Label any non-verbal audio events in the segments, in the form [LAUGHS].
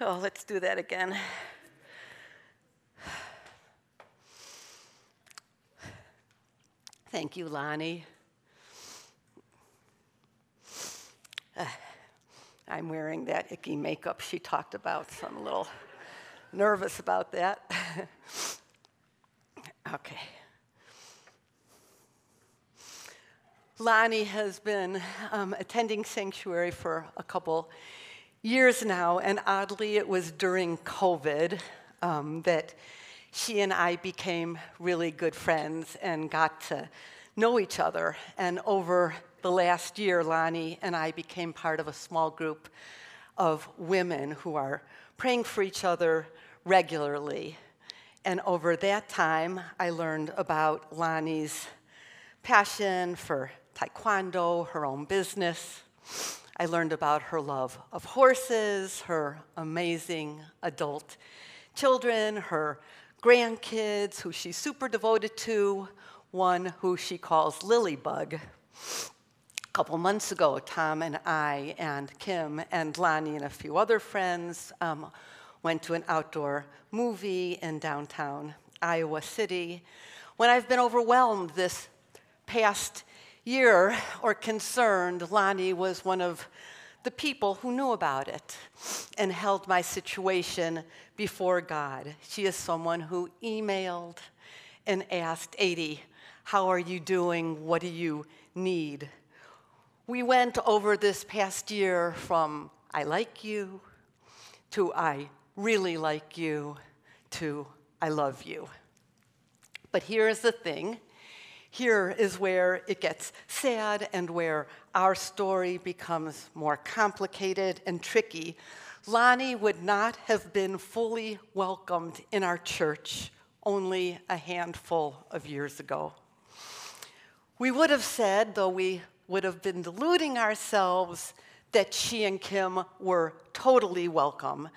Oh, let's do that again. Thank you, Lonnie. Uh, I'm wearing that icky makeup she talked about, so I'm a little nervous about that. [LAUGHS] okay. Lonnie has been um, attending Sanctuary for a couple years now, and oddly, it was during COVID um, that she and I became really good friends and got to know each other. And over the last year, Lonnie and I became part of a small group of women who are praying for each other regularly. And over that time, I learned about Lonnie's passion for taekwondo, her own business. I learned about her love of horses, her amazing adult children, her grandkids, who she's super devoted to, one who she calls Lilybug. A couple months ago, Tom and I and Kim and Lonnie and a few other friends um, went to an outdoor movie in downtown Iowa City. When I've been overwhelmed this past year or concerned, Lonnie was one of the people who knew about it and held my situation before God. She is someone who emailed and asked, 80, how are you doing? What do you need? We went over this past year from I like you to I really like you to I love you. But here's the thing here is where it gets sad and where our story becomes more complicated and tricky. Lonnie would not have been fully welcomed in our church only a handful of years ago. We would have said, though we would have been deluding ourselves, that she and Kim were totally welcome,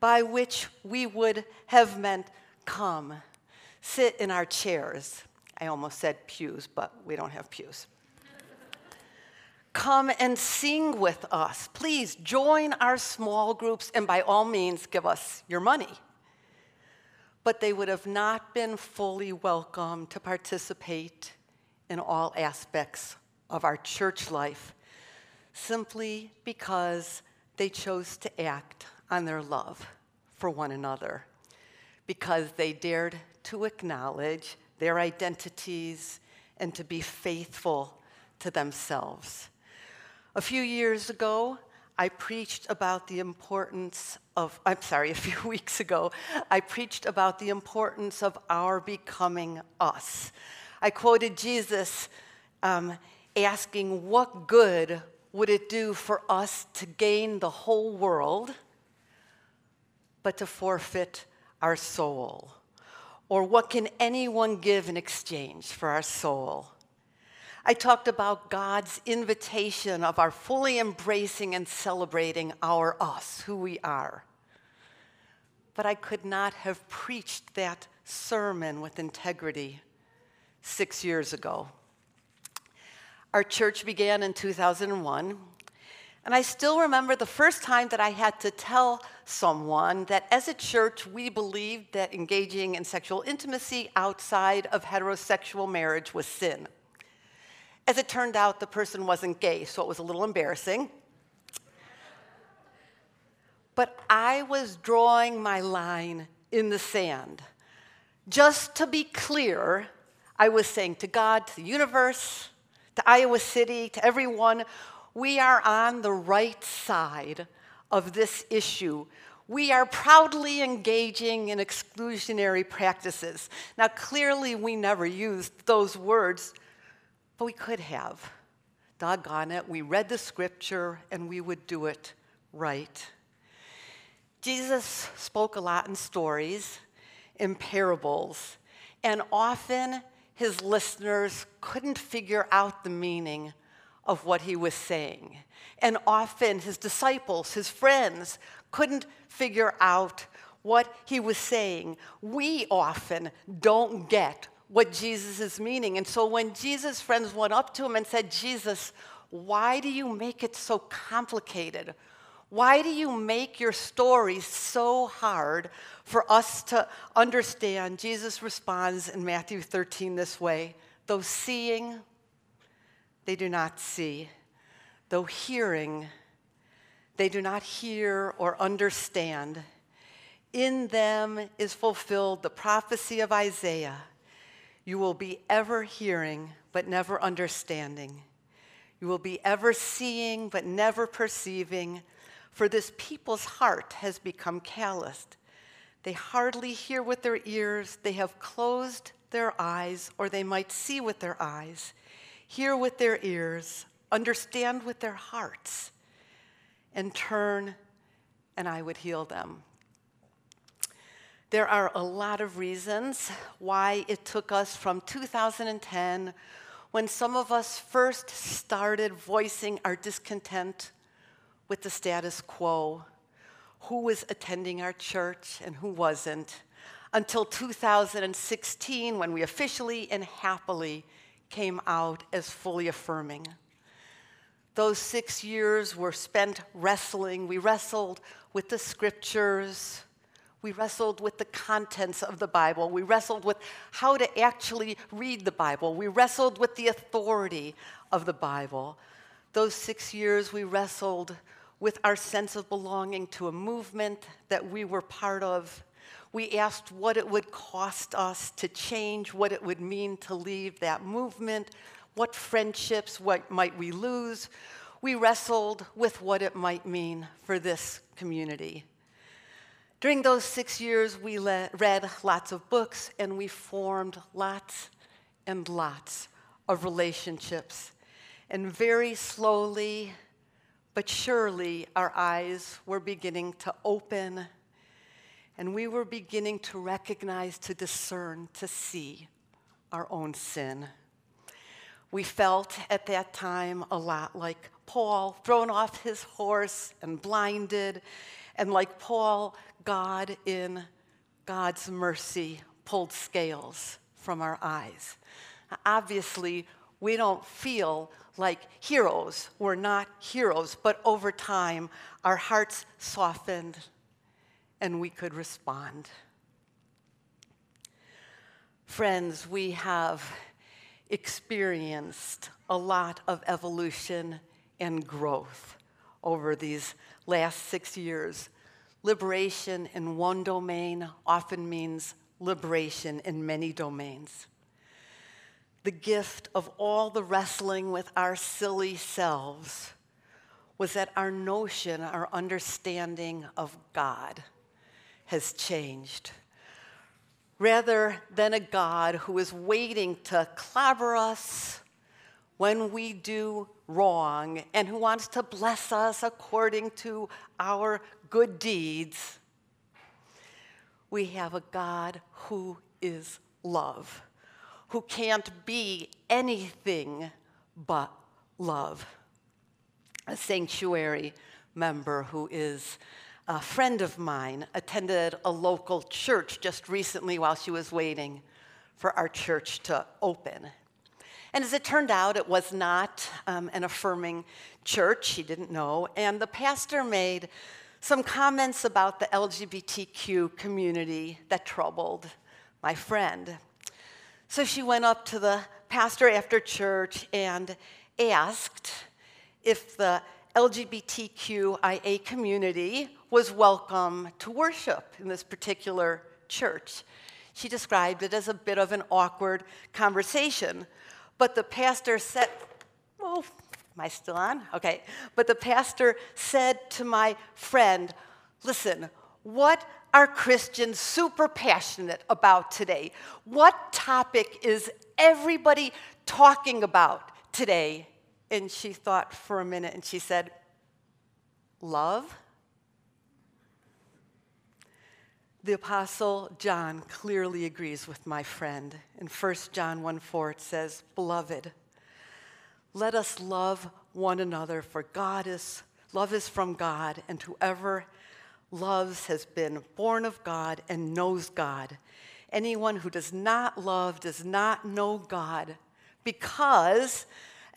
by which we would have meant come, sit in our chairs, I almost said pews, but we don't have pews. Come and sing with us. Please join our small groups and by all means give us your money. But they would have not been fully welcome to participate in all aspects of our church life simply because they chose to act on their love for one another, because they dared to acknowledge their identities, and to be faithful to themselves. A few years ago, I preached about the importance of, I'm sorry, [LAUGHS] a few weeks ago, I preached about the importance of our becoming us. I quoted Jesus um, asking, What good would it do for us to gain the whole world, but to forfeit our soul? Or what can anyone give in exchange for our soul? I talked about God's invitation of our fully embracing and celebrating our us, who we are. But I could not have preached that sermon with integrity six years ago. Our church began in 2001, and I still remember the first time that I had to tell someone that as a church, we believed that engaging in sexual intimacy outside of heterosexual marriage was sin. As it turned out, the person wasn't gay, so it was a little embarrassing. But I was drawing my line in the sand. Just to be clear, I was saying to God, to the universe, to Iowa City, to everyone, we are on the right side of this issue. We are proudly engaging in exclusionary practices. Now, clearly, we never used those words, but we could have. Doggone it, we read the scripture and we would do it right. Jesus spoke a lot in stories, in parables, and often his listeners couldn't figure out the meaning of what he was saying. And often his disciples, his friends, couldn't figure out what he was saying. We often don't get what Jesus is meaning. And so when Jesus' friends went up to him and said, Jesus, why do you make it so complicated? Why do you make your story so hard for us to understand? Jesus responds in Matthew 13 this way Though seeing, they do not see. Though hearing, they do not hear or understand. In them is fulfilled the prophecy of Isaiah You will be ever hearing, but never understanding. You will be ever seeing, but never perceiving for this people's heart has become calloused. They hardly hear with their ears, they have closed their eyes, or they might see with their eyes, hear with their ears, understand with their hearts, and turn, and I would heal them. There are a lot of reasons why it took us from 2010, when some of us first started voicing our discontent with the status quo who was attending our church and who wasn't until 2016 when we officially and happily came out as fully affirming. Those six years were spent wrestling. We wrestled with the scriptures. We wrestled with the contents of the Bible. We wrestled with how to actually read the Bible. We wrestled with the authority of the Bible. Those six years, we wrestled with our sense of belonging to a movement that we were part of. We asked what it would cost us to change, what it would mean to leave that movement, what friendships what might we lose. We wrestled with what it might mean for this community. During those six years, we read lots of books and we formed lots and lots of relationships. And very slowly, but surely our eyes were beginning to open and we were beginning to recognize, to discern, to see our own sin. We felt at that time a lot like Paul, thrown off his horse and blinded, and like Paul, God, in God's mercy, pulled scales from our eyes. Obviously, we don't feel like heroes. We're not heroes, but over time, our hearts softened and we could respond. Friends, we have experienced a lot of evolution and growth over these last six years. Liberation in one domain often means liberation in many domains the gift of all the wrestling with our silly selves was that our notion, our understanding of God has changed. Rather than a God who is waiting to clobber us when we do wrong and who wants to bless us according to our good deeds, we have a God who is love who can't be anything but love. A sanctuary member who is a friend of mine attended a local church just recently while she was waiting for our church to open. And as it turned out, it was not um, an affirming church. She didn't know. And the pastor made some comments about the LGBTQ community that troubled my friend. So she went up to the pastor after church and asked if the LGBTQIA community was welcome to worship in this particular church. She described it as a bit of an awkward conversation, but the pastor said, Oh, am I still on? Okay. But the pastor said to my friend, Listen, what are Christians super passionate about today? What topic is everybody talking about today? And she thought for a minute and she said, Love? The Apostle John clearly agrees with my friend. In 1 John 1 4, it says, Beloved, let us love one another, for God is, love is from God, and whoever loves has been born of God and knows God. Anyone who does not love does not know God because,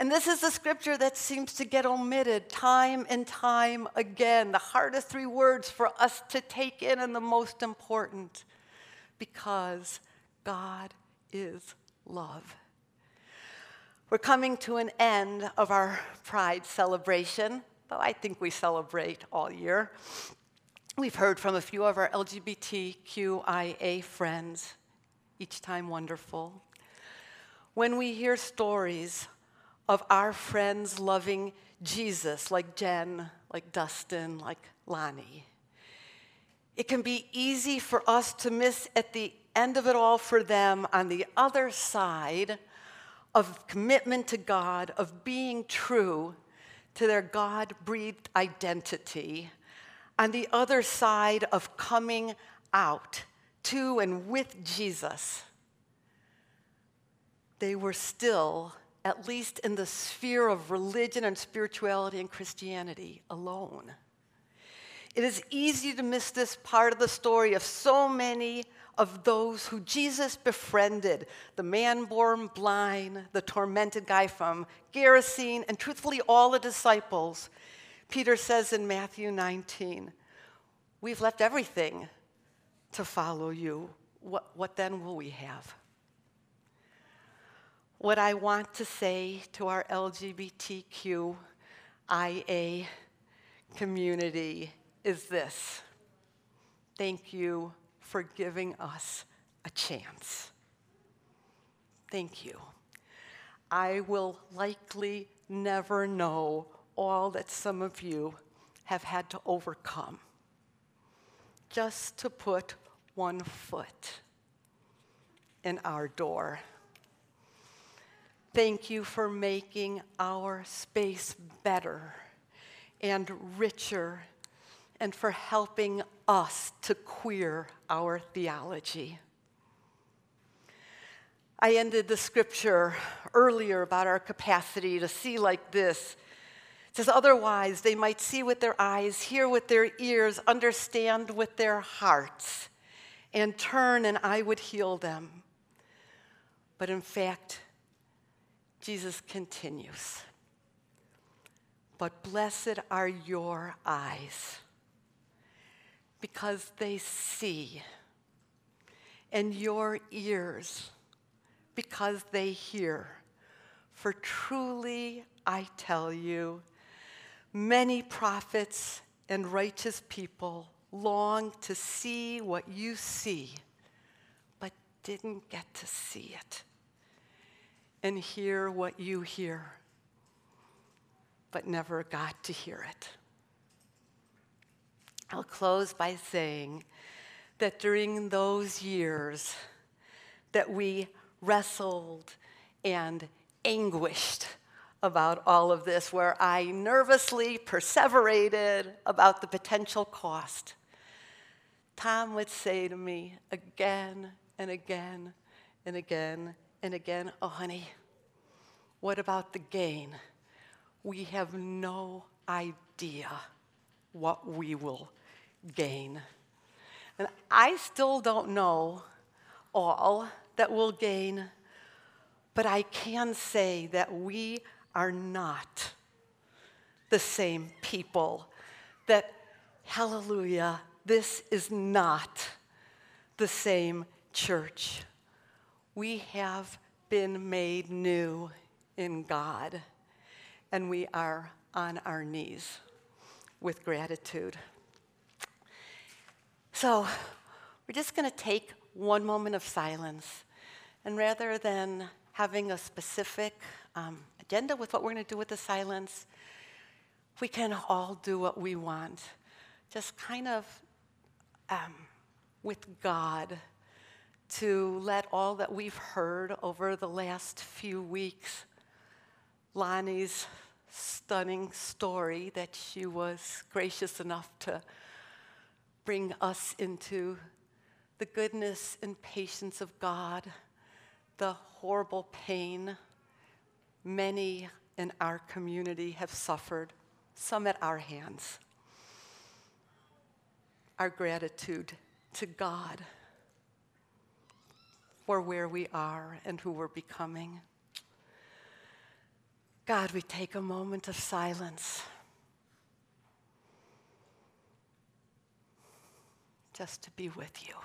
And this is the scripture that seems to get omitted time and time again. The hardest three words for us to take in and the most important because God is love. We're coming to an end of our Pride celebration, though I think we celebrate all year. We've heard from a few of our LGBTQIA friends, each time wonderful. When we hear stories of our friends loving Jesus, like Jen, like Dustin, like Lonnie. It can be easy for us to miss at the end of it all for them on the other side of commitment to God, of being true to their God breathed identity, on the other side of coming out to and with Jesus. They were still at least in the sphere of religion and spirituality and Christianity alone. It is easy to miss this part of the story of so many of those who Jesus befriended the man born blind, the tormented guy from Gerasene, and truthfully, all the disciples. Peter says in Matthew 19, We've left everything to follow you. What, what then will we have? What I want to say to our LGBTQIA community is this thank you for giving us a chance. Thank you. I will likely never know all that some of you have had to overcome just to put one foot in our door. Thank you for making our space better and richer and for helping us to queer our theology. I ended the scripture earlier about our capacity to see like this. It says, Otherwise, they might see with their eyes, hear with their ears, understand with their hearts, and turn, and I would heal them. But in fact, Jesus continues. But blessed are your eyes because they see, and your ears because they hear. For truly I tell you, many prophets and righteous people long to see what you see, but didn't get to see it and hear what you hear, but never got to hear it. I'll close by saying that during those years that we wrestled and anguished about all of this, where I nervously perseverated about the potential cost, Tom would say to me again and again and again and again, oh, honey, what about the gain? We have no idea what we will gain. And I still don't know all that we'll gain, but I can say that we are not the same people. That, hallelujah, this is not the same church we have been made new in God, and we are on our knees with gratitude. So, we're just going to take one moment of silence, and rather than having a specific um, agenda with what we're going to do with the silence, we can all do what we want. Just kind of um, with God to let all that we've heard over the last few weeks, Lonnie's stunning story that she was gracious enough to bring us into the goodness and patience of God, the horrible pain many in our community have suffered, some at our hands. Our gratitude to God for where we are and who we're becoming. God, we take a moment of silence just to be with you.